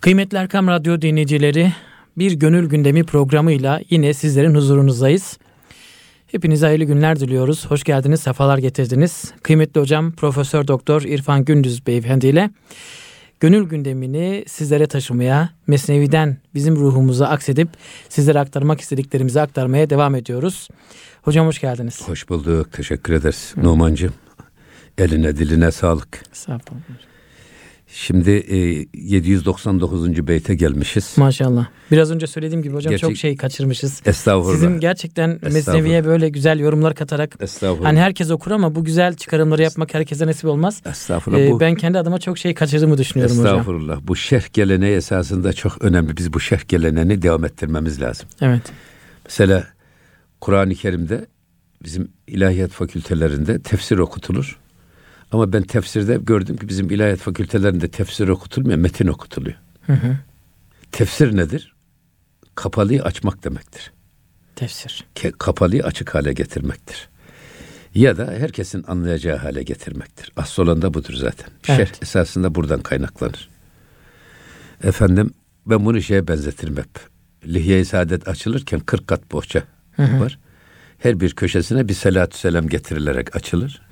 Kıymetli Erkam Radyo dinleyicileri, bir gönül gündemi programıyla yine sizlerin huzurunuzdayız. Hepinize hayırlı günler diliyoruz. Hoş geldiniz, sefalar getirdiniz. Kıymetli hocam Profesör Doktor İrfan Gündüz Beyefendi ile gönül gündemini sizlere taşımaya, Mesnevi'den bizim ruhumuza aksedip sizlere aktarmak istediklerimizi aktarmaya devam ediyoruz. Hocam hoş geldiniz. Hoş bulduk. Teşekkür ederiz. Numancığım. Eline diline sağlık. Sağ olun. Şimdi e, 799. beyte gelmişiz. Maşallah. Biraz önce söylediğim gibi hocam Gerçek- çok şey kaçırmışız. Estağfurullah. Sizin gerçekten Mesnevi'ye böyle güzel yorumlar katarak Estağfurullah. hani herkes okur ama bu güzel çıkarımları yapmak herkese nasip olmaz. Estağfurullah. Ee, bu, ben kendi adıma çok şey kaçırdığımı düşünüyorum hocam. estağfurullah. Bu şerh geleneği esasında çok önemli. Biz bu şerh geleneğini devam ettirmemiz lazım. Evet. Mesela Kur'an-ı Kerim'de bizim ilahiyat fakültelerinde tefsir okutulur. Ama ben tefsirde gördüm ki bizim ilahiyat fakültelerinde tefsir okutulmuyor, metin okutuluyor. Hı hı. Tefsir nedir? Kapalıyı açmak demektir. Tefsir. ke- kapalıyı açık hale getirmektir. Ya da herkesin anlayacağı hale getirmektir. Asıl olan da budur zaten. Evet. Şerh esasında buradan kaynaklanır. Efendim ben bunu şeye benzetirim hep. Lihye-i Saadet açılırken 40 kat bohça var. Her bir köşesine bir selatü selam getirilerek açılır.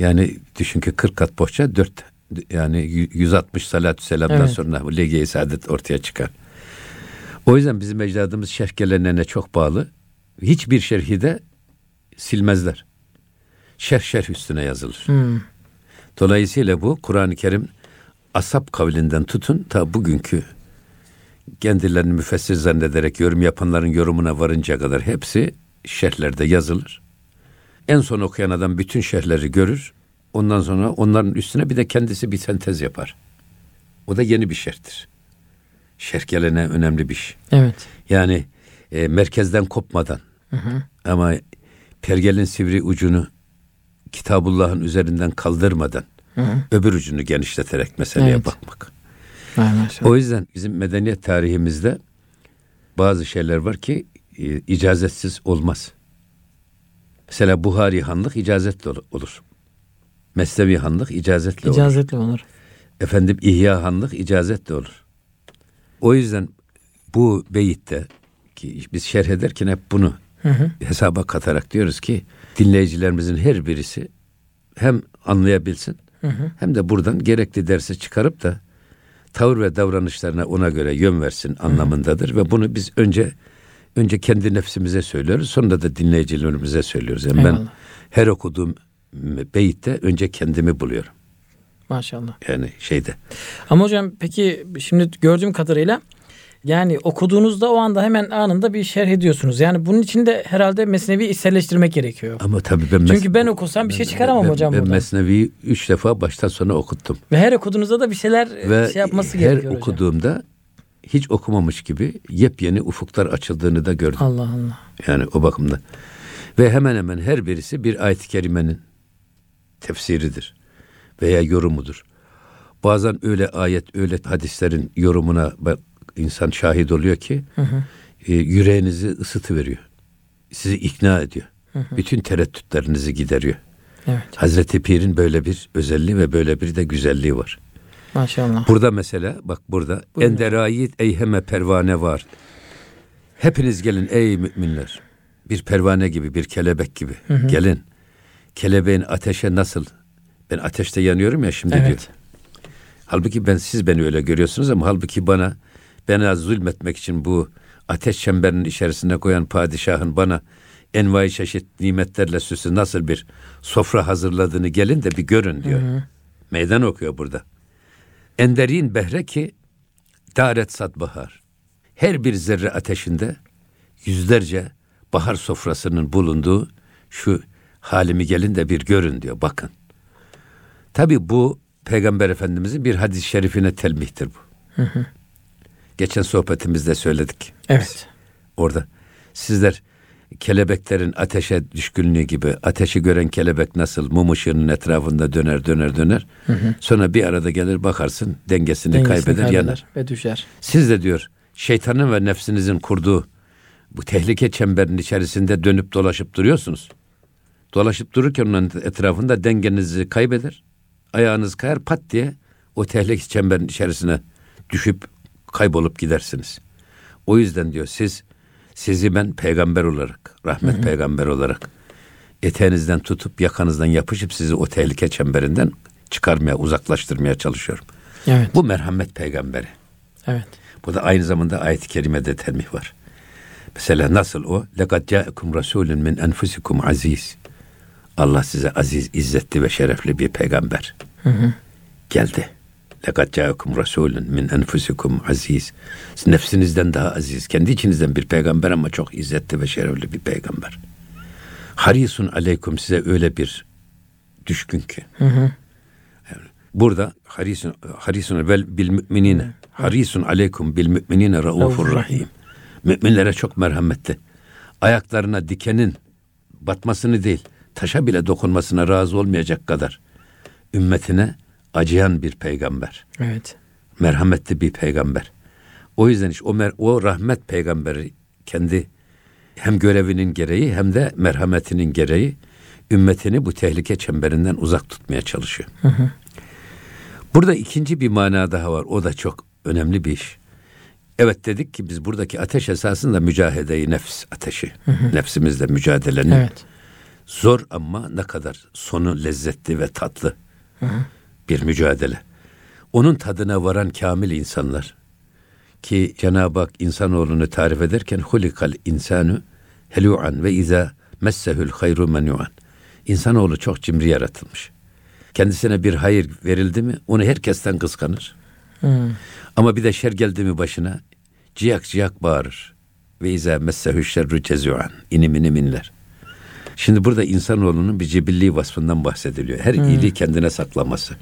Yani düşün ki 40 kat bohça 4 yani y- 160 salatü selamdan Evet. sonra Lihye-i Saadet ortaya çıkar. O yüzden bizim ecdadımız şerh geleneğine çok bağlı. Hiçbir şerhi de silmezler. Şerh şerh üstüne yazılır. Hmm. Dolayısıyla bu Kur'an-ı Kerim asap kavlinden tutun ta bugünkü kendilerini müfessir zannederek yorum yapanların yorumuna varınca kadar hepsi şerhlerde yazılır. En son okuyan adam bütün şerhleri görür. Ondan sonra onların üstüne bir de kendisi bir sentez yapar. O da yeni bir şerhtir. Şerh geleneği önemli bir şey. Evet. Yani e, merkezden kopmadan ama pergelin sivri ucunu Kitabullah'ın üzerinden kaldırmadan öbür ucunu genişleterek meseleye Evet. bakmak. Maşallah. O yüzden bizim medeniyet tarihimizde bazı şeyler var ki e, icazetsiz olmaz. Mesela Buhari Hanlık icazetli ol- olur. Mesnevi Hanlık icazetli olur. İcazetli olur. Efendim İhya Hanlık icazetle olur. O yüzden bu beyitte ki biz şerh ederken hep bunu hesaba katarak diyoruz ki dinleyicilerimizin her birisi hem anlayabilsin hem de buradan gerekli dersi çıkarıp da tavır ve davranışlarına ona göre yön versin anlamındadır ve bunu biz önce önce kendi nefsimize söylüyoruz sonra da dinleyicilerimize söylüyoruz. Yani ben Eyvallah. her okuduğum beyitte önce kendimi buluyorum. Maşallah. Yani şeyde Ama hocam peki şimdi gördüğüm kadarıyla yani okuduğunuzda o anda hemen anında bir şerh ediyorsunuz. Yani bunun için de herhalde mesnevi içselleştirmek gerekiyor. Ama tabii ben mes- Çünkü ben okusam bir şey çıkaramam ben, hocam Ben buradan. Mesnevi'yi üç defa baştan sona okuttum. Ve her okuduğunuzda da bir şeyler Ve şey yapması her gerekiyor hocam. okuduğumda hiç okumamış gibi yepyeni ufuklar açıldığını da gördüm. Allah Allah. Yani o bakımda. Ve hemen hemen her birisi bir ayet-i kerimenin tefsiridir veya yorumudur. Bazen öyle ayet, öyle hadislerin yorumuna bak- insan şahit oluyor ki e, yüreğinizi ısıtı veriyor. Sizi ikna ediyor. Bütün tereddütlerinizi gideriyor. Evet. Hazreti Pir'in böyle bir özelliği ve böyle bir de güzelliği var. Maşallah. Burada mesela bak burada Buyurun. enderayit eyheme pervane var. Hepiniz gelin ey müminler. Bir pervane gibi, bir kelebek gibi. Gelin. Kelebeğin ateşe nasıl? Ben ateşte yanıyorum ya şimdi diyor. Evet. Halbuki ben siz beni öyle görüyorsunuz ama halbuki bana bana zulmetmek için bu ateş çemberinin içerisine koyan padişahın bana envai çeşit nimetlerle süslü nasıl bir sofra hazırladığını gelin de bir görün diyor. Meydan okuyor burada. Enderin behre ki daret sad bahar. Her bir zerre ateşinde yüzlerce bahar sofrasının bulunduğu şu halimi gelin de bir görün diyor. Bakın. Tabi bu Peygamber Efendimizin bir hadis-i şerifine telmihtir bu. Geçen sohbetimizde söyledik. Evet. Orada sizler kelebeklerin ateşe düşkünlüğü gibi ateşi gören kelebek nasıl mum ışığının etrafında döner döner döner. Sonra bir arada gelir bakarsın dengesini, Dengesini kaybeder, kaybeder yanar. Ve düşer. Siz de diyor şeytanın ve nefsinizin kurduğu bu tehlike çemberinin içerisinde dönüp dolaşıp duruyorsunuz. Dolaşıp dururken onun etrafında dengenizi kaybeder. Ayağınız kayar pat diye o tehlike çemberinin içerisine düşüp kaybolup gidersiniz. O yüzden diyor siz sizi ben peygamber olarak, rahmet hı hı. peygamber olarak eteğinizden tutup yakanızdan yapışıp sizi o tehlike çemberinden çıkarmaya, uzaklaştırmaya çalışıyorum. Evet. Bu merhamet peygamberi. Evet. Bu da aynı zamanda ayet-i kerimede termih var. Mesela nasıl o? لَقَدْ جَاءَكُمْ رَسُولٌ min أَنْفُسِكُمْ aziz. Allah size aziz, izzetli ve şerefli bir peygamber. Hı hı. Geldi. Lekat ca'akum rasulun min enfusikum aziz. Siz nefsinizden daha aziz. Kendi içinizden bir peygamber ama çok izzetli ve şerefli bir peygamber. Harisun aleykum size öyle bir düşkün ki. Hı hı. Yani burada harisun harisun vel bil müminine. Harisun aleykum bil müminine raufur rahim. Müminlere çok merhametli. Ayaklarına dikenin batmasını değil, taşa bile dokunmasına razı olmayacak kadar ümmetine acıyan bir peygamber. Evet. Merhametli bir peygamber. O yüzden işte o, mer- o rahmet peygamberi kendi hem görevinin gereği hem de merhametinin gereği ümmetini bu tehlike çemberinden uzak tutmaya çalışıyor. Hı hı. Burada ikinci bir mana daha var. O da çok önemli bir iş. Evet dedik ki biz buradaki ateş esasında mücahedeyi nefs ateşi. Hı hı. Nefsimizle mücadelenin. Evet. Zor ama ne kadar sonu lezzetli ve tatlı hı hı. Bir mücadele. Onun tadına varan kamil insanlar ki Cenab-ı Hak insanoğlunu tarif ederken hulikal insanu helu'an ve iza messehül hayru menu'an. İnsanoğlu çok cimri yaratılmış. Kendisine bir hayır verildi mi onu herkesten kıskanır. Hmm. Ama bir de şer geldi mi başına ciyak ciyak bağırır. Ve izâ messehü şerru cezu'an. İnim inim inler. Şimdi burada insanoğlunun bir cibilli vasfından bahsediliyor. Her hmm. iyiliği kendine saklaması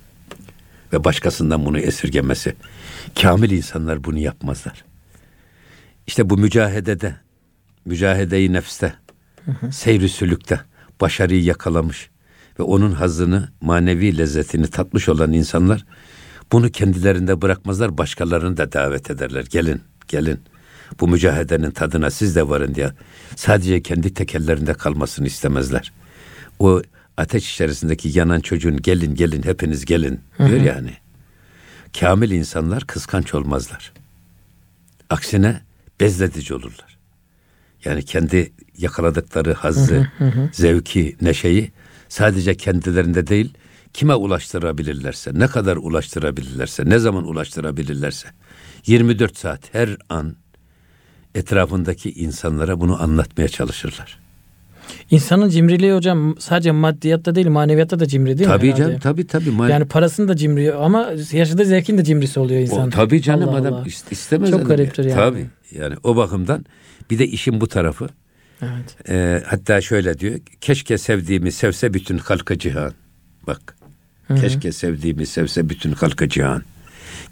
ve başkasından bunu esirgemesi. Kamil insanlar bunu yapmazlar. İşte bu mücahedede, mücahedeyi nefste, seyri sülükte başarıyı yakalamış ve onun hazını, manevi lezzetini tatmış olan insanlar bunu kendilerinde bırakmazlar, başkalarını da davet ederler. Gelin, gelin. Bu mücahedenin tadına siz de varın diye. Sadece kendi tekellerinde kalmasını istemezler. O ateş içerisindeki yanan çocuğun gelin gelin hepiniz gelin diyor yani. Kamil insanlar kıskanç olmazlar. Aksine bezledici olurlar. Yani kendi yakaladıkları hazzı, zevki, neşeyi sadece kendilerinde değil, kime ulaştırabilirlerse, ne kadar ulaştırabilirlerse, ne zaman ulaştırabilirlerse 24 saat her an etrafındaki insanlara bunu anlatmaya çalışırlar. İnsanın cimriliği hocam sadece maddiyatta değil maneviyatta da cimri değil tabii mi? Tabii canım tabii tabii. Man- yani parasını da cimri ama yaşadığı zevkin de cimrisi oluyor insan. O, tabii canım Allah adam Allah. istemez. Çok gariptir yani. Tabii yani o bakımdan bir de işin bu tarafı. Evet. E, hatta şöyle diyor. Keşke sevdiğimi sevse bütün halkı cihan. Bak. Hı-hı. Keşke sevdiğimi sevse bütün halkı cihan.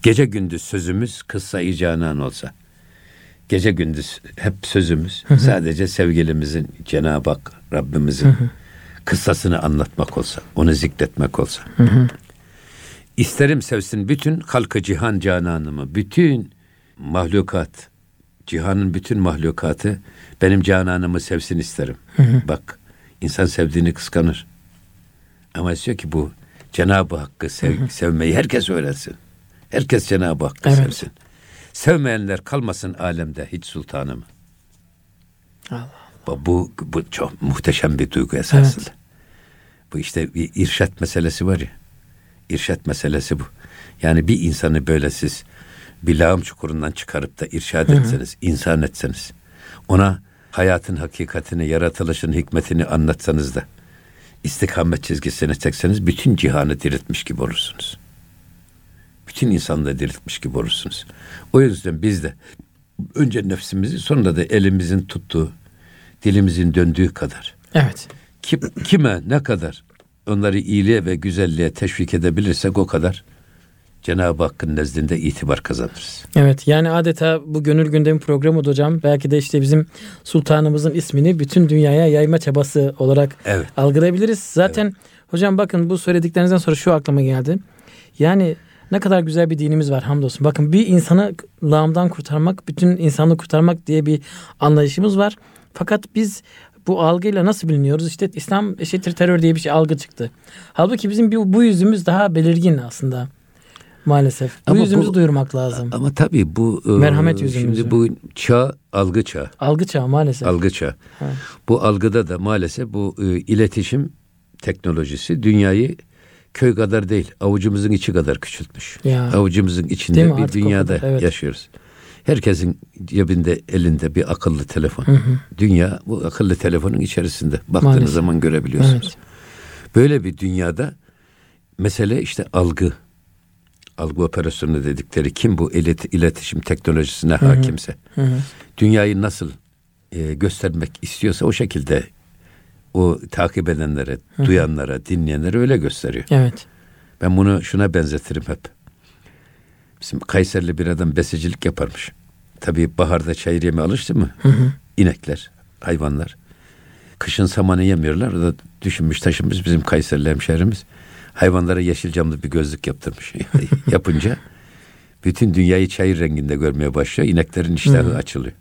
Gece gündüz sözümüz kıssa canan olsa. Gece gündüz hep sözümüz sadece sevgilimizin Cenab-ı Hak Rabbimizin kıssasını anlatmak olsa, onu zikretmek olsa. İsterim sevsin bütün halkı cihan cananımı, bütün mahlukat, cihanın bütün mahlukatı benim cananımı sevsin isterim. Bak insan sevdiğini kıskanır. Ama istiyor ki bu Cenab-ı Hakk'ı sev, sevmeyi herkes öğrensin. Herkes Cenab-ı Hakk'ı evet. sevsin. Sevmeyenler kalmasın alemde hiç sultanım. Allah Allah. Bu, bu çok muhteşem bir duygu esasında. Evet. Bu işte bir irşat meselesi var ya. İrşat meselesi bu. Yani bir insanı böyle siz bir lağım çukurundan çıkarıp da irşad etseniz, hı hı. insan etseniz, ona hayatın hakikatini, yaratılışın hikmetini anlatsanız da istikamet çizgisini çekseniz bütün cihanı diriltmiş gibi olursunuz. Bütün insanlığı diriltmiş gibi olursunuz. O yüzden biz de önce nefsimizi sonra da elimizin tuttuğu, dilimizin döndüğü kadar. Evet. Kim, kime ne kadar onları iyiliğe ve güzelliğe teşvik edebilirsek o kadar Cenab-ı Hakk'ın nezdinde itibar kazanırız. Evet yani adeta bu gönül gündemi programı hocam. Belki de işte bizim sultanımızın ismini bütün dünyaya yayma çabası olarak evet. algılayabiliriz. Zaten evet. hocam bakın bu söylediklerinizden sonra şu aklıma geldi. Yani ne kadar güzel bir dinimiz var hamdolsun. Bakın bir insanı lağımdan kurtarmak, bütün insanlığı kurtarmak diye bir anlayışımız var. Fakat biz bu algıyla nasıl biliniyoruz? İşte İslam eşittir terör diye bir şey algı çıktı. Halbuki bizim bir, bu yüzümüz daha belirgin aslında. Maalesef. Bu Ama yüzümüzü bu- duyurmak lazım. Ama tabii bu e, Merhamet yüzümüzü. Şimdi bu çağ algı çağı. Algı çağı maalesef. Algı çağı. Evet. Bu algıda da maalesef bu e, iletişim teknolojisi dünyayı köy kadar değil, avucumuzun içi kadar küçültmüş. Ya. Avucumuzun içinde bir Artık dünyada kadar, evet. yaşıyoruz. Herkesin cebinde, elinde bir akıllı telefon. Dünya bu akıllı telefonun içerisinde. Baktığınız Maalesef. zaman görebiliyorsunuz. Evet. Böyle bir dünyada mesele işte algı. Algı operasyonu dedikleri kim bu ilet- iletişim teknolojisine hakimse. Hı hı. Dünyayı nasıl e, göstermek istiyorsa o şekilde o takip edenlere, duyanlara, dinleyenlere öyle gösteriyor. Evet. Ben bunu şuna benzetirim hep. Bizim Kayserli bir adam besicilik yaparmış. Tabii baharda çayır yeme alıştı mı? İnekler, hayvanlar. Kışın samanı yemiyorlar. O da düşünmüş taşınmış bizim Kayserli hemşehrimiz. Hayvanlara yeşil camlı bir gözlük yaptırmış. Yapınca bütün dünyayı çayır renginde görmeye başlıyor. İneklerin iştahı açılıyor.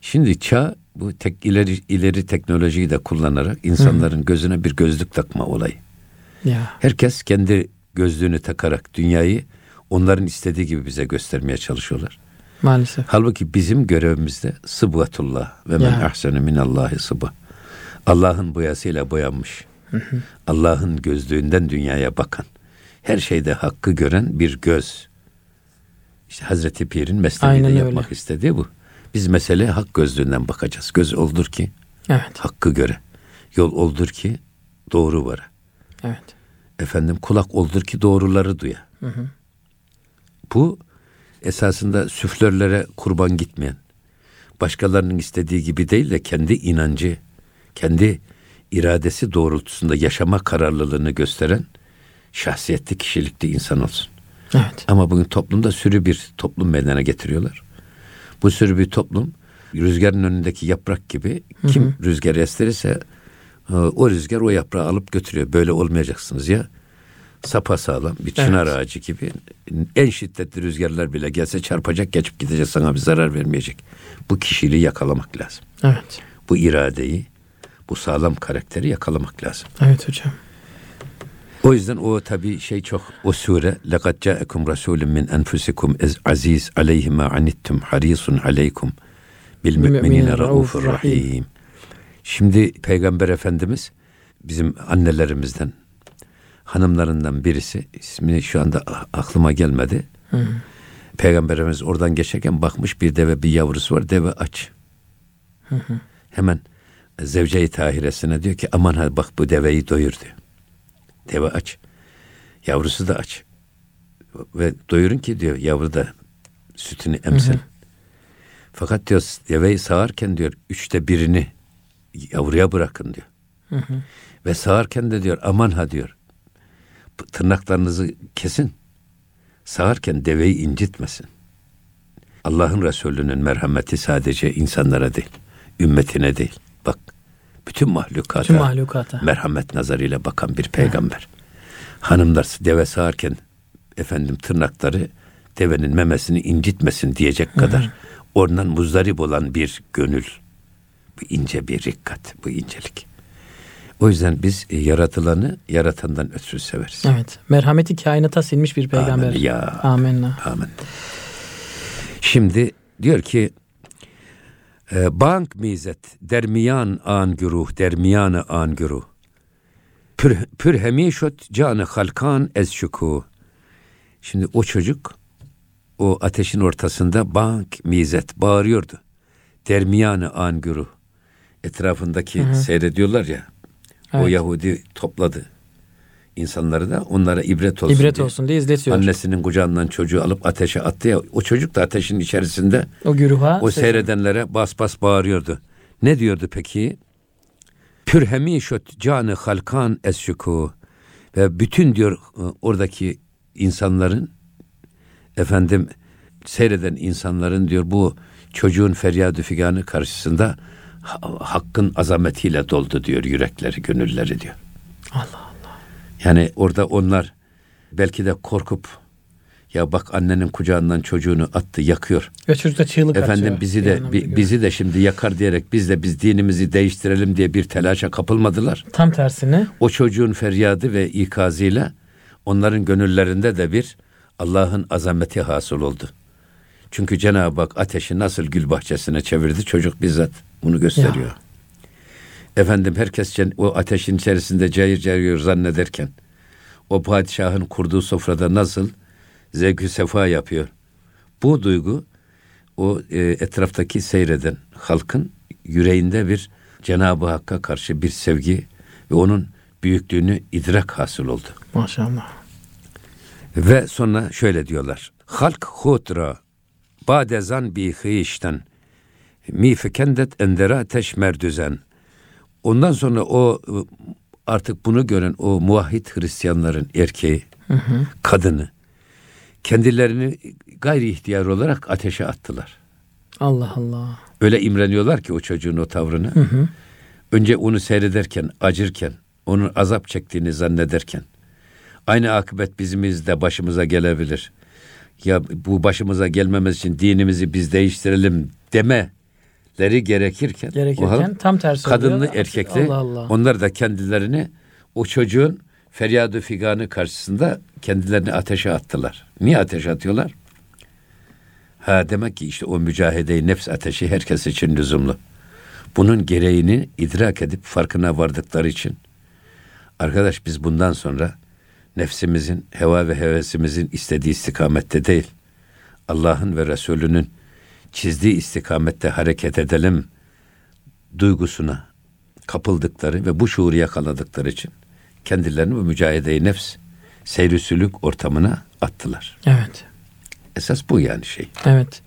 Şimdi çağ bu tek ileri ileri teknolojiyi de kullanarak insanların gözüne bir gözlük takma olayı. Ya. Herkes kendi gözlüğünü takarak dünyayı onların istediği gibi bize göstermeye çalışıyorlar. Maalesef. Halbuki bizim görevimizde sıbgatullah ve men ahsenu minallahi sıbı. Allah'ın boyasıyla boyanmış. Allah'ın gözlüğünden dünyaya bakan. Her şeyde hakkı gören bir göz. İşte Hazreti Pir'in mesleği Aynen de öyle. yapmak istediği bu. Biz mesele hak gözlüğünden bakacağız. Göz oldur ki Evet. hakkı göre. Yol oldur ki doğru vara. Evet. Efendim kulak oldur ki doğruları duya. Bu esasında süflörlere kurban gitmeyen, başkalarının istediği gibi değil de kendi inancı, kendi iradesi doğrultusunda yaşama kararlılığını gösteren şahsiyetli kişilikli insan olsun. Evet. Ama bugün toplumda sürü bir toplum meydana getiriyorlar. Bu sürü bir toplum rüzgarın önündeki yaprak gibi kim rüzgar estirirse e, o rüzgar o yaprağı alıp götürüyor. Böyle olmayacaksınız ya. Sapa sağlam bir çınar Evet. ağacı gibi en şiddetli rüzgarlar bile gelse çarpacak geçip gidecek sana bir zarar vermeyecek. Bu kişiliği yakalamak lazım. Evet. Bu iradeyi, bu sağlam karakteri yakalamak lazım. Evet hocam. O yüzden o tabii şey çok o sure لَقَدْ جَاءَكُمْ رَسُولٌ مِنْ أَنْفُسِكُمْ اَزْ عَز۪يزٌ عَلَيْهِ مَا عَنِتْتُمْ حَر۪يسٌ عَلَيْكُمْ بِالْمُؤْمِنِينَ Müminine رَؤُوفٌ raufur rahim. Şimdi Peygamber Efendimiz bizim annelerimizden hanımlarından birisi ismini şu anda a- aklıma gelmedi. Peygamberimiz oradan geçerken bakmış bir deve bir yavrusu var deve aç. Hemen zevce-i tahiresine diyor ki aman ha bak bu deveyi doyur diyor. Deve aç. Yavrusu da aç. Ve doyurun ki diyor yavru da sütünü emsin. Fakat diyor deveyi sağarken diyor üçte birini yavruya bırakın diyor. Ve sağarken de diyor aman ha diyor tırnaklarınızı kesin. Sağarken deveyi incitmesin. Allah'ın Resulü'nün merhameti sadece insanlara değil, ümmetine değil. Bak, bütün mahlukata Tüm mahlukata. merhamet nazarıyla bakan bir peygamber. Hanımlar deve sağarken efendim tırnakları devenin memesini incitmesin diyecek kadar oradan muzdarip olan bir gönül. Bu ince bir rikkat, bu incelik. O yüzden biz e, yaratılanı yaratandan ötürü severiz. Evet. Merhameti kainata silmiş bir peygamber. Amin ya. Amenna. Amin. Şimdi diyor ki bank mizet dermiyan an güruh dermiyanı an güruh. Pür, pür hemişot canı halkan ez şuku şimdi o çocuk o ateşin ortasında bank mizet bağırıyordu. Dermiyanı an güruh. Etrafındaki seyrediyorlar ya o Evet. Yahudi topladı insanları da onlara ibret olsun İbret diye. olsun diye izletiyor. Annesinin kucağından çocuğu alıp ateşe attı ya. O çocuk da ateşin içerisinde O güruha. o ses- seyredenlere bas bas bağırıyordu. Ne diyordu peki? Pür hemişot canı halkan esşuku ve bütün diyor e, oradaki insanların efendim seyreden insanların diyor bu çocuğun feryadı figanı karşısında ha- hakkın azametiyle doldu diyor yürekleri, gönülleri diyor. Allah. Yani orada onlar belki de korkup ya bak annenin kucağından çocuğunu attı yakıyor. Ve çocuk da çığlık Efendim atıyor. bizi de bi- bizi de şimdi yakar diyerek biz de biz dinimizi değiştirelim diye bir telaşa kapılmadılar. Tam tersine. O çocuğun feryadı ve ikazıyla onların gönüllerinde de bir Allah'ın azameti hasıl oldu. Çünkü Cenab-ı Hak ateşi nasıl gül bahçesine çevirdi çocuk bizzat bunu gösteriyor. Ya. Efendim herkes o ateşin içerisinde cayır cayır zannederken o padişahın kurduğu sofrada nasıl zevkü sefa yapıyor. Bu duygu o e, etraftaki seyreden halkın yüreğinde bir Cenab-ı Hakk'a karşı bir sevgi ve onun büyüklüğünü idrak hasıl oldu. Maşallah. Ve sonra şöyle diyorlar. Halk hutra badezan bi hıyişten mi fekendet endera teşmer düzen. Ondan sonra o artık bunu gören o muahhid Hristiyanların erkeği, hı hı. kadını kendilerini gayri ihtiyar olarak ateşe attılar. Allah Allah. Öyle imreniyorlar ki o çocuğun o tavrını. Hı hı. Önce onu seyrederken, acırken, onun azap çektiğini zannederken aynı akıbet bizimizde başımıza gelebilir. Ya bu başımıza gelmemiz için dinimizi biz değiştirelim demeleri gerekirken, gerekirken tam tersi kadınlı oluyor. erkekli Allah Allah. onlar da kendilerini o çocuğun feryadı figanı karşısında kendilerini ateşe attılar. Niye ateşe atıyorlar? Ha demek ki işte o mücahede nefs ateşi herkes için lüzumlu. Bunun gereğini idrak edip farkına vardıkları için arkadaş biz bundan sonra nefsimizin, heva ve hevesimizin istediği istikamette değil, Allah'ın ve Resulünün çizdiği istikamette hareket edelim duygusuna kapıldıkları ve bu şuuru yakaladıkları için kendilerini bu mücahede nefs seyrisülük ortamına attılar. Evet. Esas bu yani şey. Evet.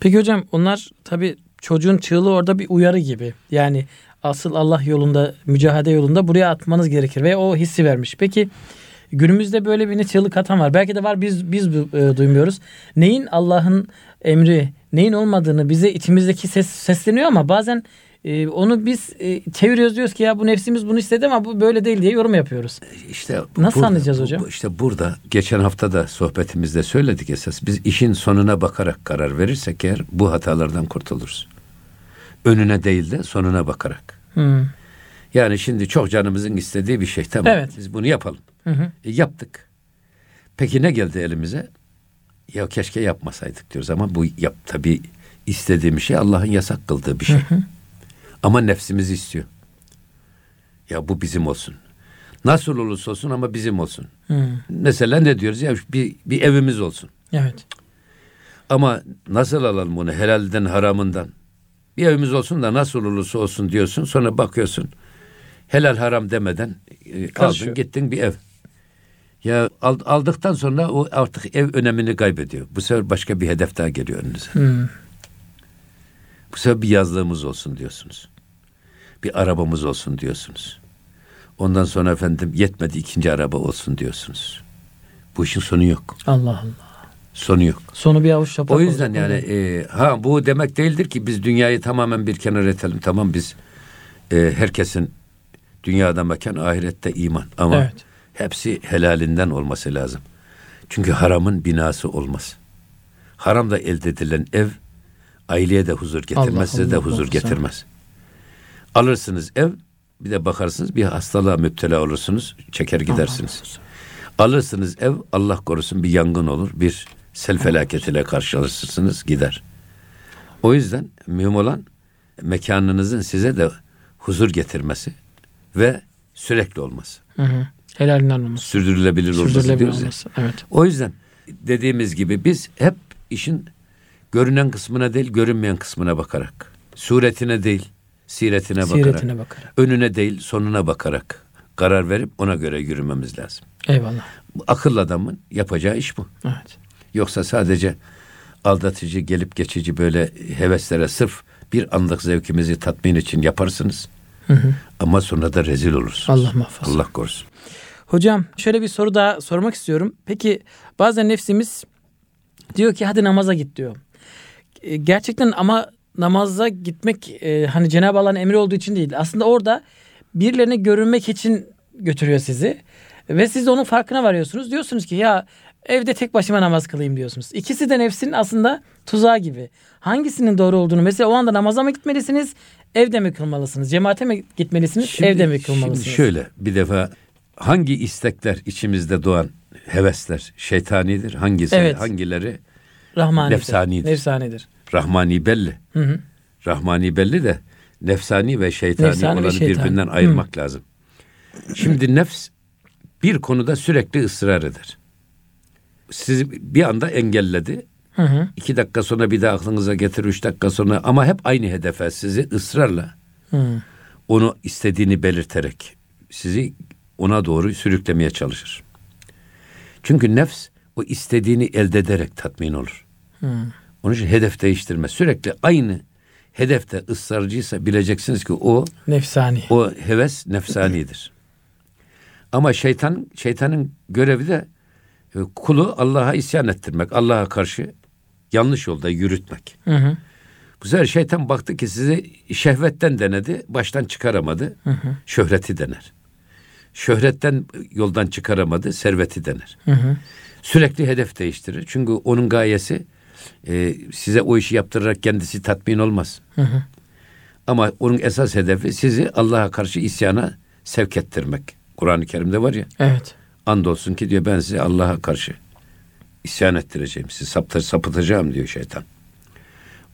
Peki hocam onlar tabi çocuğun çığlığı orada bir uyarı gibi. Yani asıl Allah yolunda, mücadele yolunda buraya atmanız gerekir ve o hissi vermiş. Peki günümüzde böyle bir çığlık atan var. Belki de var biz biz e, duymuyoruz. Neyin Allah'ın emri, neyin olmadığını bize içimizdeki ses sesleniyor ama bazen e, onu biz e, çeviriyoruz diyoruz ki ya bu nefsimiz bunu istedi ama bu böyle değil diye yorum yapıyoruz. İşte nasıl burada, anlayacağız hocam? Bu, işte burada geçen hafta da sohbetimizde söyledik esas. Biz işin sonuna bakarak karar verirsek eğer bu hatalardan kurtuluruz. Önüne değil de sonuna bakarak. Hmm. Yani şimdi çok canımızın istediği bir şey tamam. Evet. Biz bunu yapalım. Hı hı. E, yaptık. Peki ne geldi elimize? Ya keşke yapmasaydık diyoruz ama bu yap tabi istediğim şey Allah'ın yasak kıldığı bir şey. Hı hı. Ama nefsimiz istiyor. Ya bu bizim olsun. Nasıl olursa olsun ama bizim olsun. Hmm. Mesela ne diyoruz ya bir, bir evimiz olsun. Evet. Ama nasıl alalım bunu helalden haramından? Bir evimiz olsun da nasıl olursa olsun diyorsun. Sonra bakıyorsun helal haram demeden e, kaldın gittin bir ev. Ya aldıktan sonra o artık ev önemini kaybediyor. Bu sefer başka bir hedef daha geliyor önünüze. Hmm. Bu sefer bir yazlığımız olsun diyorsunuz. Bir arabamız olsun diyorsunuz. Ondan sonra efendim yetmedi ikinci araba olsun diyorsunuz. Bu işin sonu yok. Allah Allah. Sonu yok. Sonu bir avuç şapak O yüzden yani e, ha bu demek değildir ki biz dünyayı tamamen bir kenara etelim. Tamam biz e, herkesin dünyada mekan ahirette iman ama evet. Hepsi helalinden olması lazım. Çünkü haramın binası olmaz. Haram da elde edilen ev Aileye de huzur getirmez, Allah, size de huzur Allah, getirmez. Sen. Alırsınız ev, bir de bakarsınız bir hastalığa müptela olursunuz, çeker gidersiniz. Allah, Alırsınız ev, Allah korusun bir yangın olur, bir sel felaketiyle karşılaşırsınız, gider. O yüzden mühim olan mekanınızın size de huzur getirmesi ve sürekli olması. Hı hı. Helalinden olması. Sürdürülebilir, Sürdürülebilir olması olması. Ya. Evet. O yüzden dediğimiz gibi biz hep işin Görünen kısmına değil, görünmeyen kısmına bakarak. Suretine değil, siretine, siretine bakarak. bakarak. Önüne değil, sonuna bakarak karar verip ona göre yürümemiz lazım. Eyvallah. Akıl adamın yapacağı iş bu. Evet. Yoksa sadece aldatıcı, gelip geçici böyle heveslere sırf bir anlık zevkimizi tatmin için yaparsınız. Hı hı. Ama sonra da rezil olursunuz. Allah muhafaza. Allah korusun. Hocam şöyle bir soru daha sormak istiyorum. Peki bazen nefsimiz diyor ki hadi namaza git diyor. E, gerçekten ama namaza gitmek e, hani Cenab-ı Allah'ın emri olduğu için değil. Aslında orada birilerine görünmek için götürüyor sizi. Ve siz de onun farkına varıyorsunuz. Diyorsunuz ki ya evde tek başıma namaz kılayım diyorsunuz. İkisi de nefsin aslında tuzağı gibi. Hangisinin doğru olduğunu mesela o anda namaza mı gitmelisiniz? Evde mi kılmalısınız? Cemaate mi gitmelisiniz? Şimdi, evde mi kılmalısınız? Şimdi şöyle bir defa hangi istekler içimizde doğan hevesler şeytanidir. Hangisi Evet. hangileri Rahmanidir. Nefsanidir. Nefsanidir. rahmani belli. Hı hı. Rahmani belli de nefsani ve şeytani Nefsani ve olanı şeytani. birbirinden ayırmak lazım. Şimdi nefs bir konuda sürekli ısrar eder. Sizi bir anda engelledi. Hı hı. iki dakika sonra bir daha aklınıza getir, üç dakika sonra ama hep aynı hedefe sizi ısrarla Hı. onu istediğini belirterek sizi ona doğru sürüklemeye çalışır. Çünkü nefs o istediğini elde ederek tatmin olur. Hı. Onun için hedef değiştirme. Sürekli aynı hedefte ısrarcıysa bileceksiniz ki o Nefsani. o heves nefsanidir. Ama şeytan şeytanın görevi de e, kulu Allah'a isyan ettirmek, Allah'a karşı yanlış yolda yürütmek. Hı hı. Bu sefer şeytan baktı ki sizi şehvetten denedi, baştan çıkaramadı. Hı hı. Şöhreti dener. Şöhretten yoldan çıkaramadı, serveti dener. Hı hı. Sürekli hedef değiştirir. Çünkü onun gayesi e, size o işi yaptırarak kendisi tatmin olmaz. Hı hı. Ama onun esas hedefi sizi Allah'a karşı isyana sevk ettirmek. Kur'an-ı Kerim'de var ya. Evet. Andolsun ki diyor ben sizi Allah'a karşı isyan ettireceğim. Sizi saptır, sapıtacağım diyor şeytan.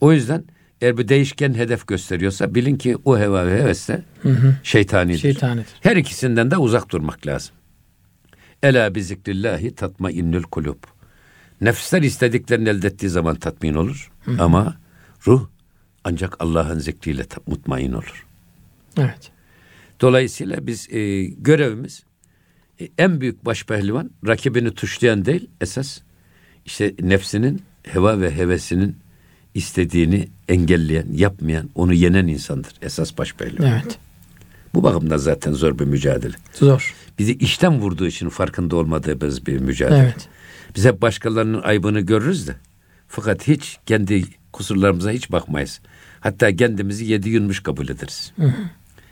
O yüzden eğer bir değişken hedef gösteriyorsa bilin ki o heva ve heves de Hı hı. şeytanidir. Şeytanidir. Her ikisinden de uzak durmak lazım. Ela bi zikrillahi tatma innül kulub. Nefisler istediklerini elde ettiği zaman tatmin olur. Ama ruh ancak Allah'ın zikriyle mutmain olur. Evet. Dolayısıyla biz e, görevimiz e, en büyük başpehlivan rakibini tuşlayan değil esas işte nefsinin heva ve hevesinin istediğini engelleyen, yapmayan, onu yenen insandır esas başpehlivan. Evet. Bu bakımdan zaten zor bir mücadele. Zor. Bizi işten vurduğu için farkında olmadığımız bir mücadele. Evet. Biz hep başkalarının aybını görürüz de fakat hiç kendi kusurlarımıza hiç bakmayız. Hatta kendimizi yedi yunmuş kabul ederiz.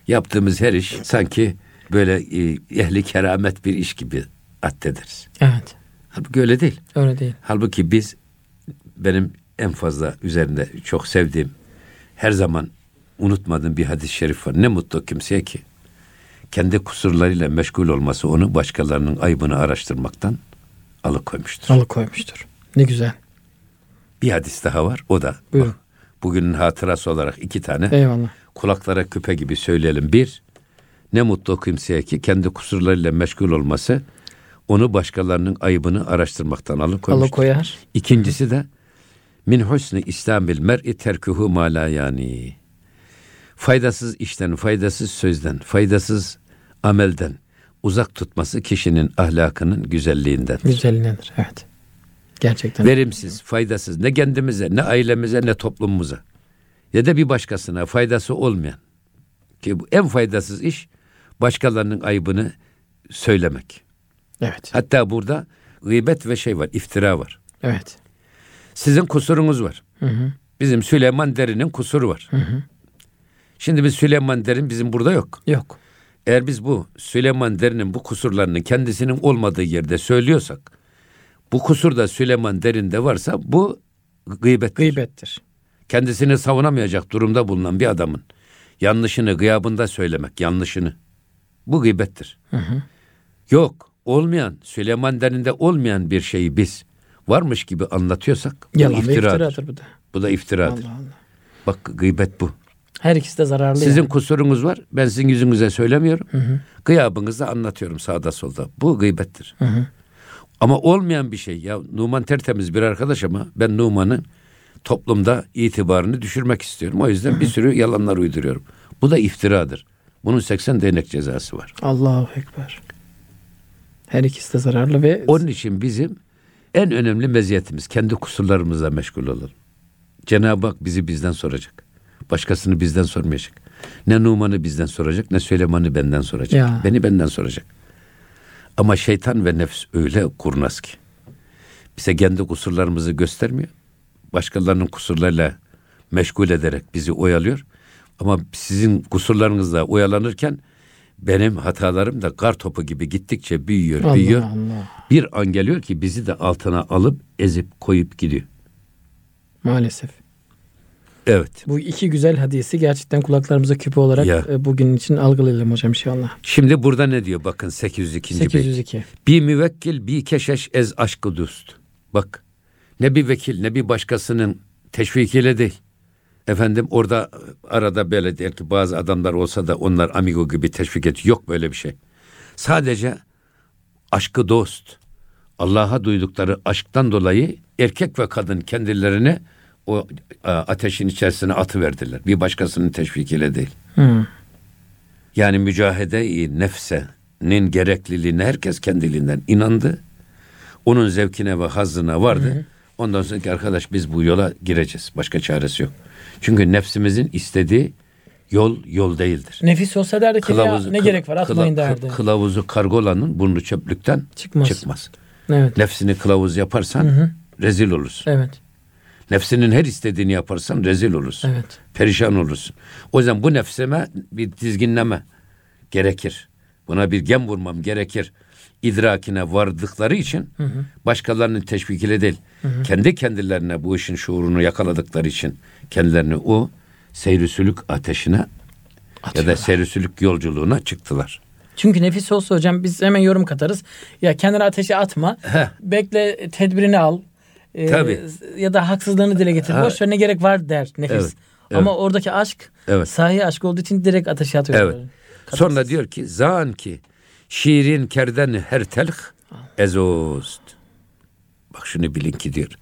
Yaptığımız her iş sanki böyle e, ehli keramet bir iş gibi addederiz. Evet. Halbuki öyle değil. Öyle değil. Halbuki biz benim en fazla üzerinde çok sevdiğim her zaman unutmadığım bir hadis-i şerif var. Ne mutlu kimseye ki kendi kusurlarıyla meşgul olması onu başkalarının aybını araştırmaktan alıkoymuştur. Alıkoymuştur. Ne güzel. Bir hadis daha var. O da Buyurun. bak, bugünün hatırası olarak iki tane Eyvallah. kulaklara küpe gibi söyleyelim. Bir, ne mutlu kimseye ki kendi kusurlarıyla meşgul olması onu başkalarının ayıbını araştırmaktan alıkoymuştur. Alıkoyar. İkincisi de min husni İslamil mer'i terkuhu ma la yani. Faydasız işten, faydasız sözden, faydasız amelden uzak tutması kişinin ahlakının güzelliğindendir. Güzelliğindendir. Evet. Gerçekten. Verimsiz, faydasız ne kendimize, ne ailemize, ne toplumumuza ya da bir başkasına faydası olmayan ki bu en faydasız iş başkalarının ayıbını söylemek. Evet. Hatta burada gıybet ve şey var, iftira var. Evet. Sizin kusurunuz var. Hı hı. Bizim Süleyman Derin'in kusuru var. Hı hı. Şimdi biz Süleyman Derin bizim burada yok. Yok. Eğer biz bu Süleyman Derin'in bu kusurlarını kendisinin olmadığı yerde söylüyorsak, bu kusur da Süleyman Derin'de varsa bu gıybet. Gıybettir. Kendisini savunamayacak durumda bulunan bir adamın yanlışını gıyabında söylemek, yanlışını. Bu gıybettir. Hı hı. Yok, olmayan, Süleyman Derin'de olmayan bir şeyi biz varmış gibi anlatıyorsak bu Yalan ve iftiradır. iftiradır bu da. Bu da iftiradır. Allah Allah. Bak gıybet bu. Her ikisi de zararlı. Sizin yani. kusurunuz var. Ben sizin yüzünüze söylemiyorum. Hı hı. Gıyabınızda anlatıyorum sağda solda. Bu gıybettir. Hı hı. Ama olmayan bir şey. Ya Numan tertemiz bir arkadaş ama ben Numan'ın toplumda itibarını düşürmek istiyorum. O yüzden bir sürü yalanlar uyduruyorum. Bu da iftiradır. Bunun 80 değnek cezası var. Allahu Ekber. Her ikisi de zararlı ve Onun için bizim en önemli meziyetimiz kendi kusurlarımızla meşgul olalım. Cenab-ı Hak bizi bizden soracak. Başkasını bizden sormayacak. Ne Numan'ı bizden soracak ne Süleyman'ı benden soracak. Ya. Beni benden soracak. Ama şeytan ve nefs öyle kurnaz ki. Bize kendi kusurlarımızı göstermiyor. Başkalarının kusurlarıyla meşgul ederek bizi oyalıyor. Ama sizin kusurlarınızla oyalanırken benim hatalarım da kar topu gibi gittikçe büyüyor, Allah büyüyor. Allah. Bir an geliyor ki bizi de altına alıp ezip koyup gidiyor. Maalesef. Evet. Bu iki güzel hadisi gerçekten kulaklarımıza küpe olarak Ya. e, bugün için algılayalım hocam inşallah. Şimdi burada ne diyor? Bakın 802. beyt. 802. Bir müvekkil bir keşeş ez aşkı dost. Bak ne bir vekil ne bir başkasının teşvikiyle değil. Efendim orada arada böyle der ki bazı adamlar olsa da onlar amigo gibi teşvik et. Yok böyle bir şey. Sadece aşkı dost. Allah'a duydukları aşktan dolayı erkek ve kadın kendilerini o ateşin içerisine atıverdiler. Bir başkasının teşvikiyle değil. Hı. Yani mücahede-i nefsenin gerekliliğine herkes kendiliğinden inandı. Onun zevkine ve hazzına vardı. Ondan sonra ki arkadaş biz bu yola gireceğiz. Başka çaresi yok. Çünkü nefsimizin istediği yol yol değildir. Nefis olsa derdi ki ya ne kı- gerek var atmayın kıla- derdi. kı- Kılavuzu kargolanın burnu çöplükten Çıkmaz. çıkmaz. Evet. Nefsini kılavuz yaparsan rezil olursun. Evet. Nefsinin her istediğini yaparsan rezil olursun. Evet. Perişan olursun. O yüzden bu nefsime bir dizginleme gerekir. Buna bir gem vurmam gerekir. İdrakine vardıkları için başkalarının teşvikiyle değil. Kendi kendilerine bu işin şuurunu yakaladıkları için kendilerini o seyrisülük ateşine ya da Atıyorlar. seyrisülük yolculuğuna çıktılar. Çünkü nefis olsa hocam biz hemen yorum katarız. Ya kendini ateşe atma. Heh. Bekle tedbirini al. Ee, Tabii. Ya da haksızlığını dile getir. Ha. Boş ver ne gerek var der nefis. Evet, Ama oradaki aşk Evet. sahi aşk olduğu için direkt ateşe atıyor. Evet. Sonra diyor ki zan ki şiirin kerden her telh ezost. Bak şunu bilin ki diyor.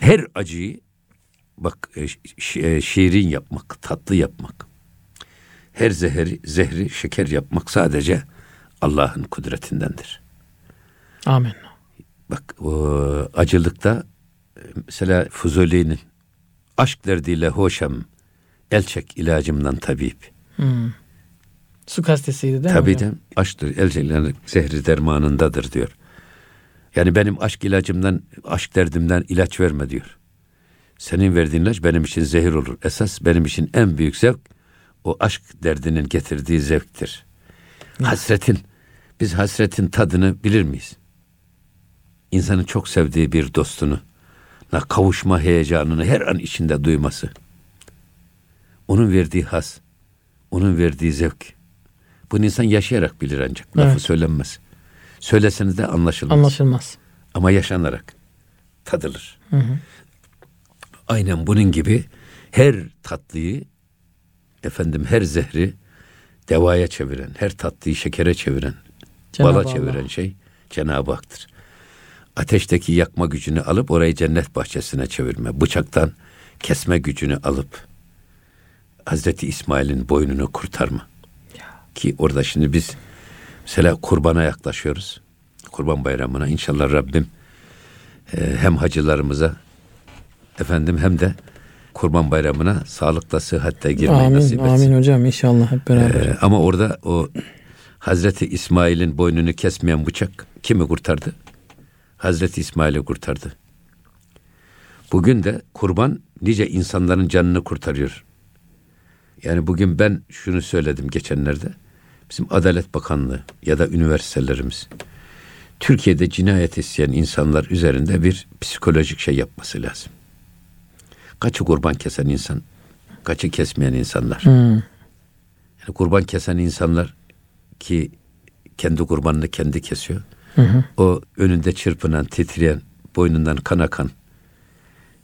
Her acıyı bak e, e, şiirin yapmak, tatlı yapmak. Her zehri, zehri şeker yapmak sadece Allah'ın kudretindendir. Amin. Bak o acılıkta e, mesela Fuzuli'nin aşk derdiyle hoşam el çek ilacımdan tabip. Hmm. Su kastesiydi değil mi Tabii de aşktır. El zehri dermanındadır diyor. Yani benim aşk ilacımdan, aşk derdimden ilaç verme diyor. Senin verdiğin ilaç benim için zehir olur. Esas benim için en büyük zevk o aşk derdinin getirdiği zevktir. Hasretin, biz hasretin tadını bilir miyiz? İnsanın çok sevdiği bir dostunu, kavuşma heyecanını her an içinde duyması. Onun verdiği has, onun verdiği zevk. Bunu insan yaşayarak bilir ancak. Lafı Evet. söylenmez. Söyleseniz de anlaşılmaz. Anlaşılmaz. Ama yaşanarak tadılır. Aynen bunun gibi her tatlıyı efendim her zehri devaya çeviren, her tatlıyı şekere çeviren, Cenab-ı bala Allah. çeviren şey Cenab-ı Hak'tır. Ateşteki yakma gücünü alıp orayı cennet bahçesine çevirme, bıçaktan kesme gücünü alıp Hazreti İsmail'in boynunu kurtarma. Ki orada şimdi biz mesela kurbana yaklaşıyoruz. Kurban bayramına inşallah Rabbim e, hem hacılarımıza efendim hem de kurban bayramına sağlıkla sıhhatle girmeyi Amin. nasip etsin. Amin hocam inşallah hep beraber. Ee, ama orada o Hazreti İsmail'in boynunu kesmeyen bıçak kimi kurtardı? Hazreti İsmail'i kurtardı. Bugün de kurban nice insanların canını kurtarıyor. Yani bugün ben şunu söyledim geçenlerde. Bizim Adalet Bakanlığı ya da üniversitelerimiz Türkiye'de cinayet isteyen insanlar üzerinde bir psikolojik şey yapması lazım. Kaçı kurban kesen insan, kaçı kesmeyen insanlar. Hmm. Yani kurban kesen insanlar ki kendi kurbanını kendi kesiyor. O önünde çırpınan, titreyen, boynundan kan akan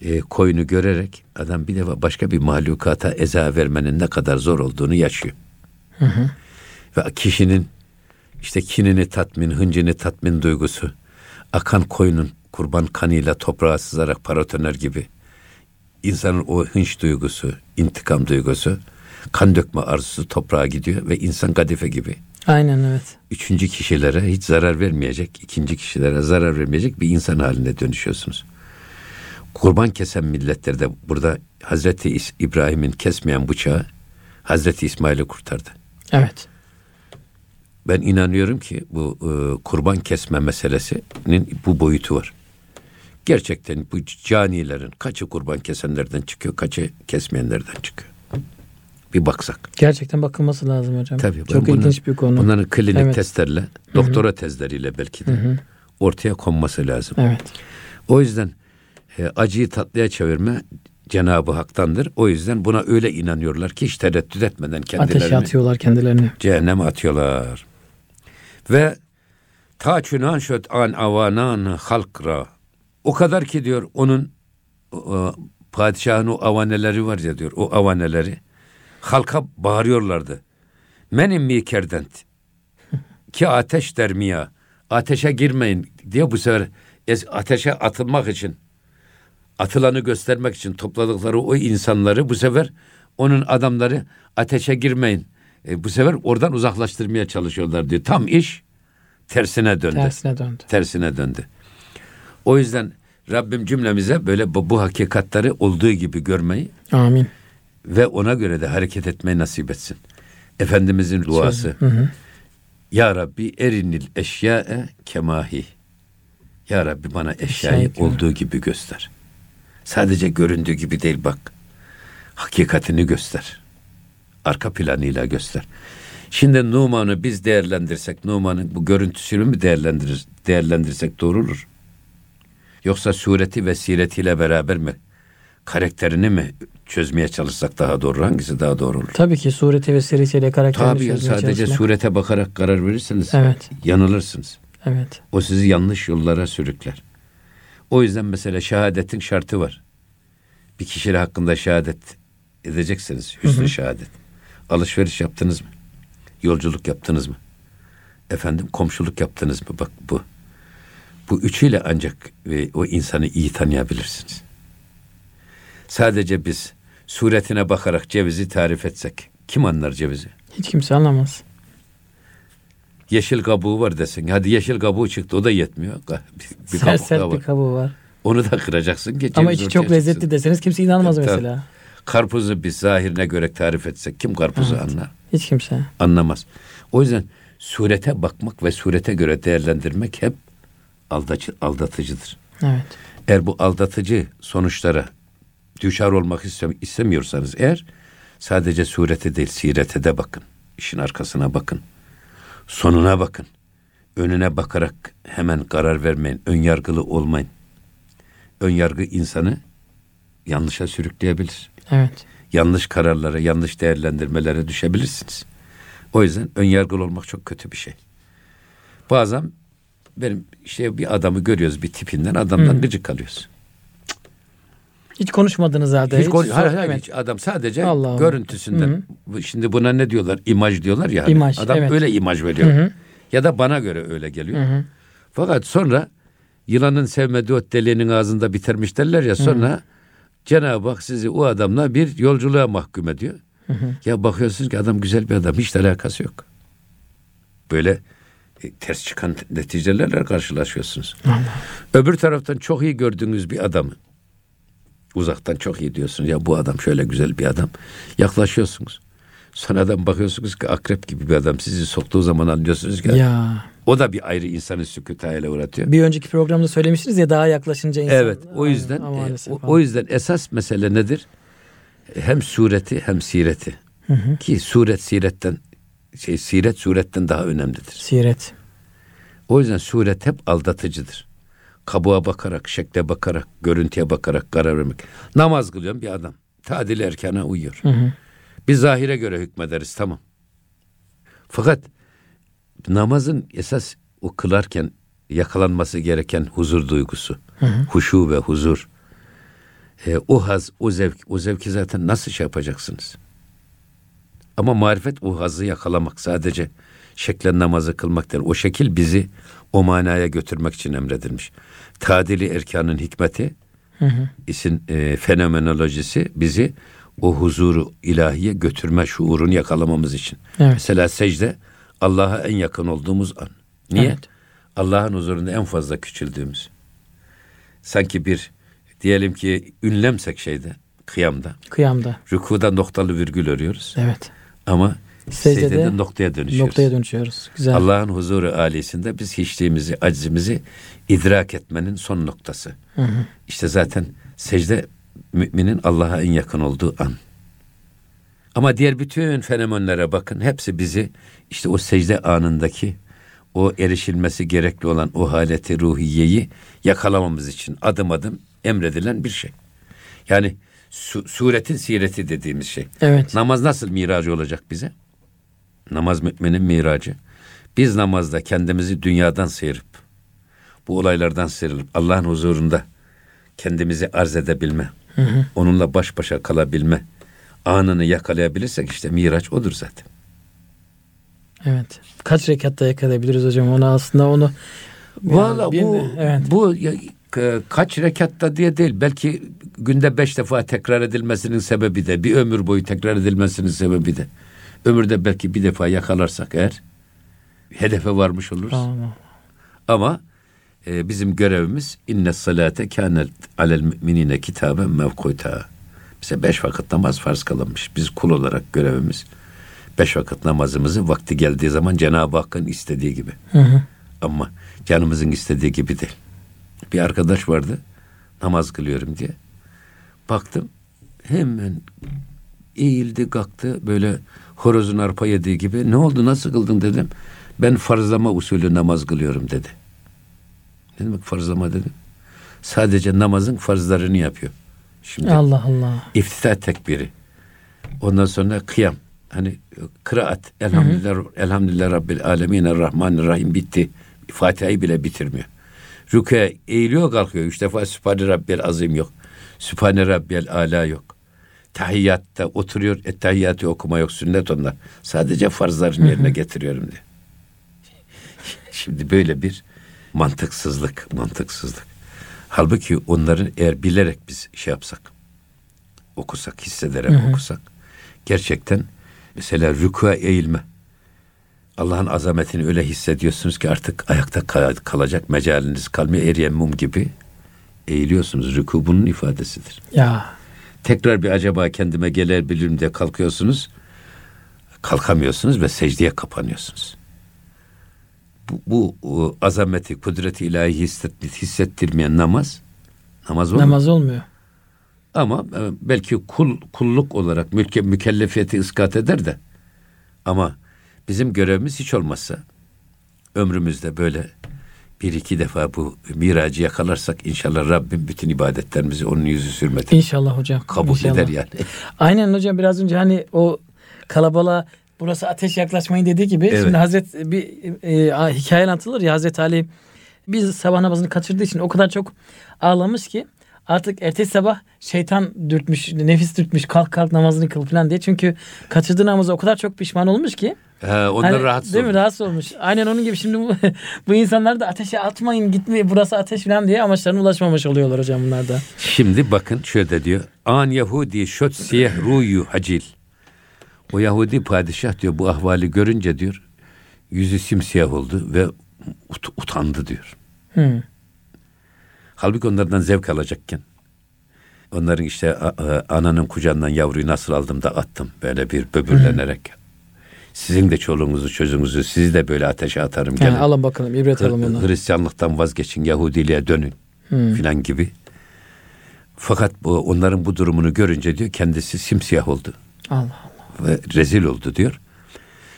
e, koyunu görerek adam bir defa başka bir mahlukata eza vermenin ne kadar zor olduğunu yaşıyor. Ve kişinin işte kinini tatmin, hıncını tatmin duygusu, akan koyunun kurban kanıyla toprağa sızarak paratoner gibi insanın o hınç duygusu, intikam duygusu, kan dökme arzusu toprağa gidiyor ve insan kadife gibi Aynen evet. üçüncü kişilere hiç zarar vermeyecek, ikinci kişilere zarar vermeyecek bir insan haline dönüşüyorsunuz. Kurban kesen milletlerde burada Hazreti İbrahim'in kesmeyen bıçağı Hazreti İsmail'i kurtardı. Evet. Ben inanıyorum ki bu e, kurban kesme meselesinin bu boyutu var. Gerçekten bu canilerin kaçı kurban kesenlerden çıkıyor, kaçı kesmeyenlerden çıkıyor. Bir baksak. Gerçekten bakılması lazım hocam. Tabii. Çok bunlar- ilginç bir konu. Bunların klinik Evet. testlerle, doktora tezleriyle belki de ortaya konması lazım. Evet. O yüzden e, acıyı tatlıya çevirme Cenab-ı Hak'tandır. O yüzden buna öyle inanıyorlar ki hiç tereddüt etmeden kendilerini Ateşe atıyorlar kendilerini. cehenneme atıyorlar. Ve ta çünan şöt an avanan halkra. O kadar ki diyor onun o, padişahın o avaneleri var ya diyor o avaneleri halka bağırıyorlardı. Menim mi kerdent ki ateş dermiya ateşe girmeyin diye bu sefer ateşe atılmak için atılanı göstermek için topladıkları o insanları bu sefer onun adamları ateşe girmeyin. E, bu sefer oradan uzaklaştırmaya çalışıyorlar diyor. Tam iş tersine döndü. Tersine döndü. Tersine döndü. O yüzden Rabbim cümlemize böyle bu, bu hakikatleri olduğu gibi görmeyi Amin. ve ona göre de hareket etmeyi nasip etsin. Efendimizin duası. Hı hı. Ya Rabbi erinil eşyae kemahi. Ya Rabbi bana eşyayı Eşya olduğu gibi göster. Sadece göründüğü gibi değil bak. Hakikatini göster. Arka planıyla göster. Şimdi Numan'ı biz değerlendirsek, Numan'ın bu görüntüsünü mü değerlendirir, değerlendirsek doğru olur? Yoksa sureti ve siretiyle beraber mi? Karakterini mi çözmeye çalışsak daha doğru? Hangisi daha doğru olur? Tabii ki sureti ve siretiyle karakterini Tabii ya, sadece çalışmak. surete bakarak karar verirseniz evet. yanılırsınız. Evet. O sizi yanlış yollara sürükler. O yüzden mesela şehadetin şartı var. Bir kişiyle hakkında şehadet edeceksiniz. Hüsnü hı hı. şehadet. Alışveriş yaptınız mı? Yolculuk yaptınız mı? Efendim komşuluk yaptınız mı? Bak bu. Bu üçüyle ancak e, o insanı iyi tanıyabilirsiniz. Sadece biz suretine bakarak cevizi tarif etsek kim anlar cevizi? Hiç kimse anlamaz. Yeşil kabuğu var desin. Hadi yeşil kabuğu çıktı o da yetmiyor. Bir, bir sert sert bir kabuğu var. Onu da kıracaksın ki Ama içi çok lezzetli çıksın. deseniz kimse inanmaz Tabii. mesela. Karpuzu biz zahirine göre tarif etsek kim karpuzu evet. anlar? Hiç kimse. Anlamaz. O yüzden surete bakmak ve surete göre değerlendirmek hep aldatıcı, aldatıcıdır. Evet. Eğer bu aldatıcı sonuçlara düşar olmak istemiyorsanız eğer sadece surete değil sirete de bakın. İşin arkasına bakın. Sonuna bakın. Önüne bakarak hemen karar vermeyin. Ön yargılı olmayın. Ön yargı insanı yanlışa sürükleyebilir. Evet. Yanlış kararlara, yanlış değerlendirmelere düşebilirsiniz. O yüzden ön yargılı olmak çok kötü bir şey. Bazen benim işte bir adamı görüyoruz bir tipinden adamdan Hı. gıcık kalıyoruz. Hiç konuşmadınız zaten. Hiç, hiç, hayır, hayır, hiç adam sadece Allah Allah. görüntüsünden. Hı-hı. Şimdi buna ne diyorlar? İmaj diyorlar ya. Hani. İmaj, adam evet. öyle imaj veriyor. Hı-hı. Ya da bana göre öyle geliyor. Hı-hı. Fakat sonra yılanın sevmediği ot deliğinin ağzında bitirmiş derler ya sonra Hı-hı. Cenab-ı Hak sizi o adamla bir yolculuğa mahkum ediyor. Hı-hı. Ya bakıyorsunuz ki adam güzel bir adam hiç alakası yok. Böyle e, ters çıkan neticelerle karşılaşıyorsunuz. Allah. Öbür taraftan çok iyi gördüğünüz bir adamı uzaktan çok iyi diyorsunuz. Ya bu adam şöyle güzel bir adam. Yaklaşıyorsunuz. Sonradan bakıyorsunuz ki akrep gibi bir adam sizi soktuğu zaman anlıyorsunuz ki ya. O da bir ayrı insanı sükutayla uğratıyor. Bir önceki programda söylemiştiniz ya daha yaklaşınca insan. Evet o yüzden e, o, o yüzden esas mesele nedir? Hem sureti hem sireti. Hı hı. Ki suret siretten şey siret suretten daha önemlidir. Siret. O yüzden suret hep aldatıcıdır. Kabuğa bakarak, şekle bakarak, görüntüye bakarak karar vermek. Namaz kılıyorum bir adam. Tadil erkana uyuyor. Hı hı. Biz zahire göre hükmederiz tamam. Fakat namazın esas o kılarken yakalanması gereken huzur duygusu. Hı hı. Huşu ve huzur. E, o haz, o zevk, o zevki zaten nasıl şey yapacaksınız? Ama marifet o hazı yakalamak sadece şeklen namazı kılmak değil. O şekil bizi o manaya götürmek için emredilmiş. Tadili erkanın hikmeti, hı hı. isin e, fenomenolojisi bizi o huzuru ilahiye götürme şuurunu yakalamamız için. Evet. Mesela secde Allah'a en yakın olduğumuz an. Niye? Evet. Allah'ın huzurunda en fazla küçüldüğümüz. Sanki bir diyelim ki ünlemsek şeyde, kıyamda. Kıyamda. Rükuda noktalı virgül örüyoruz. Evet. Ama secdede, secdede noktaya dönüşüyoruz. Noktaya dönüşüyoruz. Güzel. Allah'ın huzuru alisinde biz hiçliğimizi, acizimizi idrak etmenin son noktası. Hı hı. İşte zaten secde müminin Allah'a en yakın olduğu an. Ama diğer bütün fenomenlere bakın hepsi bizi işte o secde anındaki o erişilmesi gerekli olan o haleti ruhiyeyi yakalamamız için adım adım emredilen bir şey. Yani Su, suretin sireti dediğimiz şey. Evet. Namaz nasıl miracı olacak bize? Namaz müminin miracı. Biz namazda kendimizi dünyadan sıyırıp, bu olaylardan sıyrılıp Allah'ın huzurunda kendimizi arz edebilme, hı hı. onunla baş başa kalabilme anını yakalayabilirsek işte miraç odur zaten. Evet. Kaç rekatta yakalayabiliriz hocam? Onu aslında onu Valla bu evet. bu ya, kaç rekatta diye değil. Belki günde beş defa tekrar edilmesinin sebebi de bir ömür boyu tekrar edilmesinin sebebi de ömürde belki bir defa yakalarsak eğer hedefe varmış oluruz. Tamam. Ama e, bizim görevimiz inne salate kânet alel müminine kitaben mevkuta. Bize beş vakit namaz farz kılınmış. Biz kul olarak görevimiz beş vakit namazımızı vakti geldiği zaman Cenab-ı Hakk'ın istediği gibi. Hı hı. Ama canımızın istediği gibi değil. Bir arkadaş vardı namaz kılıyorum diye. Baktım hemen eğildi kalktı böyle horozun arpa yediği gibi. Ne oldu nasıl kıldın dedim. Ben farzlama usulü namaz kılıyorum dedi. Ne demek farzlama dedim. Sadece namazın farzlarını yapıyor. Şimdi Allah Allah. İftitah tekbiri. Ondan sonra kıyam. Hani kıraat. Elhamdülillah, hı hı. elhamdülillah Rabbil alemin rahmanirrahim bitti. Fatiha'yı bile bitirmiyor. Rüküye eğiliyor kalkıyor. Üç defa Sübhane Rabbiyel Azim yok. Sübhane Rabbiyel Ala yok. Tahiyyatta oturuyor. Ettehiyyatı okuma yok. Sünnet onlar. Sadece farzların yerine getiriyorum diye. Şimdi böyle bir mantıksızlık, mantıksızlık. Halbuki onların eğer bilerek biz şey yapsak, okusak, hissederek hı hı. okusak, gerçekten mesela rükûa eğilme, Allah'ın azametini öyle hissediyorsunuz ki artık ayakta kalacak mecaliniz kalmıyor. Eriyen mum gibi eğiliyorsunuz. Rükû bunun ifadesidir. Ya. Tekrar bir acaba kendime gelebilirim diye kalkıyorsunuz. Kalkamıyorsunuz ve secdeye kapanıyorsunuz. Bu, bu o, azameti, kudreti ilahi hissettirmeyen namaz namaz olmuyor. Namaz olmuyor. Ama e, belki kul kulluk olarak mülke, mükellefiyeti iskat eder de ama Bizim görevimiz hiç olmazsa ömrümüzde böyle bir iki defa bu miracı yakalarsak inşallah Rabbim bütün ibadetlerimizi onun yüzü sürmedi. İnşallah hocam. Kabul inşallah. eder yani. Aynen hocam biraz önce hani o kalabalığa burası ateş yaklaşmayın dediği gibi evet. şimdi Hazret bir e, hikaye anlatılır ya Hazreti Ali biz sabah namazını kaçırdığı için o kadar çok ağlamış ki artık ertesi sabah şeytan dürtmüş, nefis dürtmüş kalk kalk namazını kıl falan diye. Çünkü kaçırdığı namazı o kadar çok pişman olmuş ki He, onlar hani, rahatsız Değil olmuş. mi? Rahatsız olmuş. Aynen onun gibi şimdi bu, bu insanlar da ateşe atmayın gitmeyin burası ateş falan diye amaçlarına ulaşmamış oluyorlar hocam bunlar da. Şimdi bakın şöyle diyor. An Yahudi şöt siyeh ruyu hacil. O Yahudi padişah diyor bu ahvali görünce diyor yüzü simsiyah oldu ve ut- utandı diyor. Hmm. Halbuki onlardan zevk alacakken onların işte ananın kucağından yavruyu nasıl aldım da attım böyle bir böbürlenerek. Sizin de çoluğunuzu çocuğunuzu sizi de böyle ateşe atarım. Yani gelin. alın bakalım ibret alın bunu. Hristiyanlıktan vazgeçin Yahudiliğe dönün hmm. filan gibi. Fakat bu onların bu durumunu görünce diyor kendisi simsiyah oldu. Allah Allah. Ve rezil oldu diyor.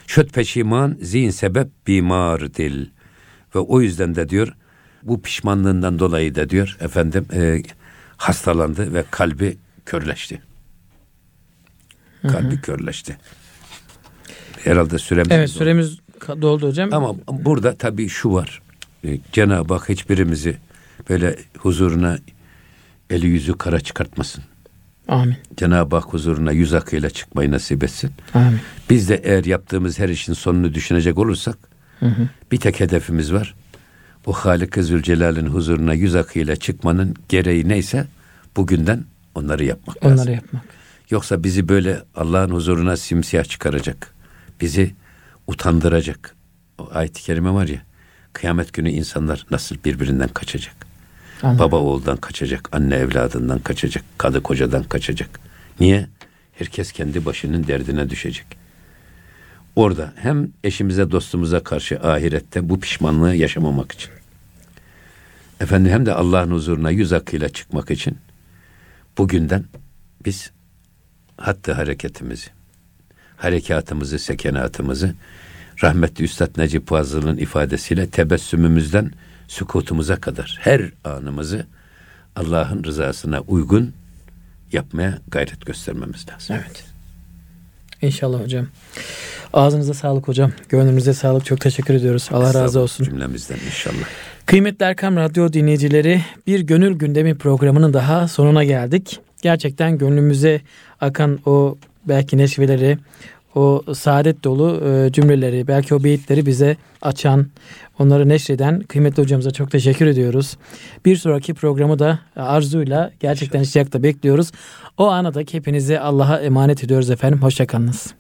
Şöt peşiman zihin sebep bimar dil. Ve o yüzden de diyor bu pişmanlığından dolayı da diyor efendim e, hastalandı ve kalbi körleşti. Kalbi hı hı. körleşti. Herhalde süremiz Evet doldu. süremiz doldu hocam. Ama burada tabii şu var. Ee, Cenab-ı Hak hiçbirimizi böyle huzuruna eli yüzü kara çıkartmasın. Amin. Cenab-ı Hak huzuruna yüz akıyla çıkmayı nasip etsin. Amin. Biz de eğer yaptığımız her işin sonunu düşünecek olursak hı hı. bir tek hedefimiz var. Bu Halik-i Zülcelal'in huzuruna yüz akıyla çıkmanın gereği neyse bugünden onları yapmak onları lazım. Onları yapmak. Yoksa bizi böyle Allah'ın huzuruna simsiyah çıkaracak bizi utandıracak. O ayet-i kerime var ya, kıyamet günü insanlar nasıl birbirinden kaçacak. Anladım. Baba oğuldan kaçacak, anne evladından kaçacak, kadı kocadan kaçacak. Niye? Herkes kendi başının derdine düşecek. Orada hem eşimize dostumuza karşı ahirette bu pişmanlığı yaşamamak için. Efendim hem de Allah'ın huzuruna yüz akıyla çıkmak için bugünden biz hatta hareketimizi, harekatımızı, sekenatımızı rahmetli Üstad Necip Fazıl'ın ifadesiyle tebessümümüzden sükutumuza kadar her anımızı Allah'ın rızasına uygun yapmaya gayret göstermemiz lazım. Evet. İnşallah hocam. Ağzınıza sağlık hocam. Gönlünüze sağlık. Çok teşekkür ediyoruz. Allah razı olsun. Cümlemizden inşallah. Kıymetli Erkam Radyo dinleyicileri bir gönül gündemi programının daha sonuna geldik. Gerçekten gönlümüze akan o belki neşveleri, o saadet dolu e, cümleleri, belki o beyitleri bize açan, onları neşreden kıymetli hocamıza çok teşekkür ediyoruz. Bir sonraki programı da arzuyla gerçekten iştiyakla bekliyoruz. O ana da hepinizi Allah'a emanet ediyoruz efendim. Hoşçakalınız.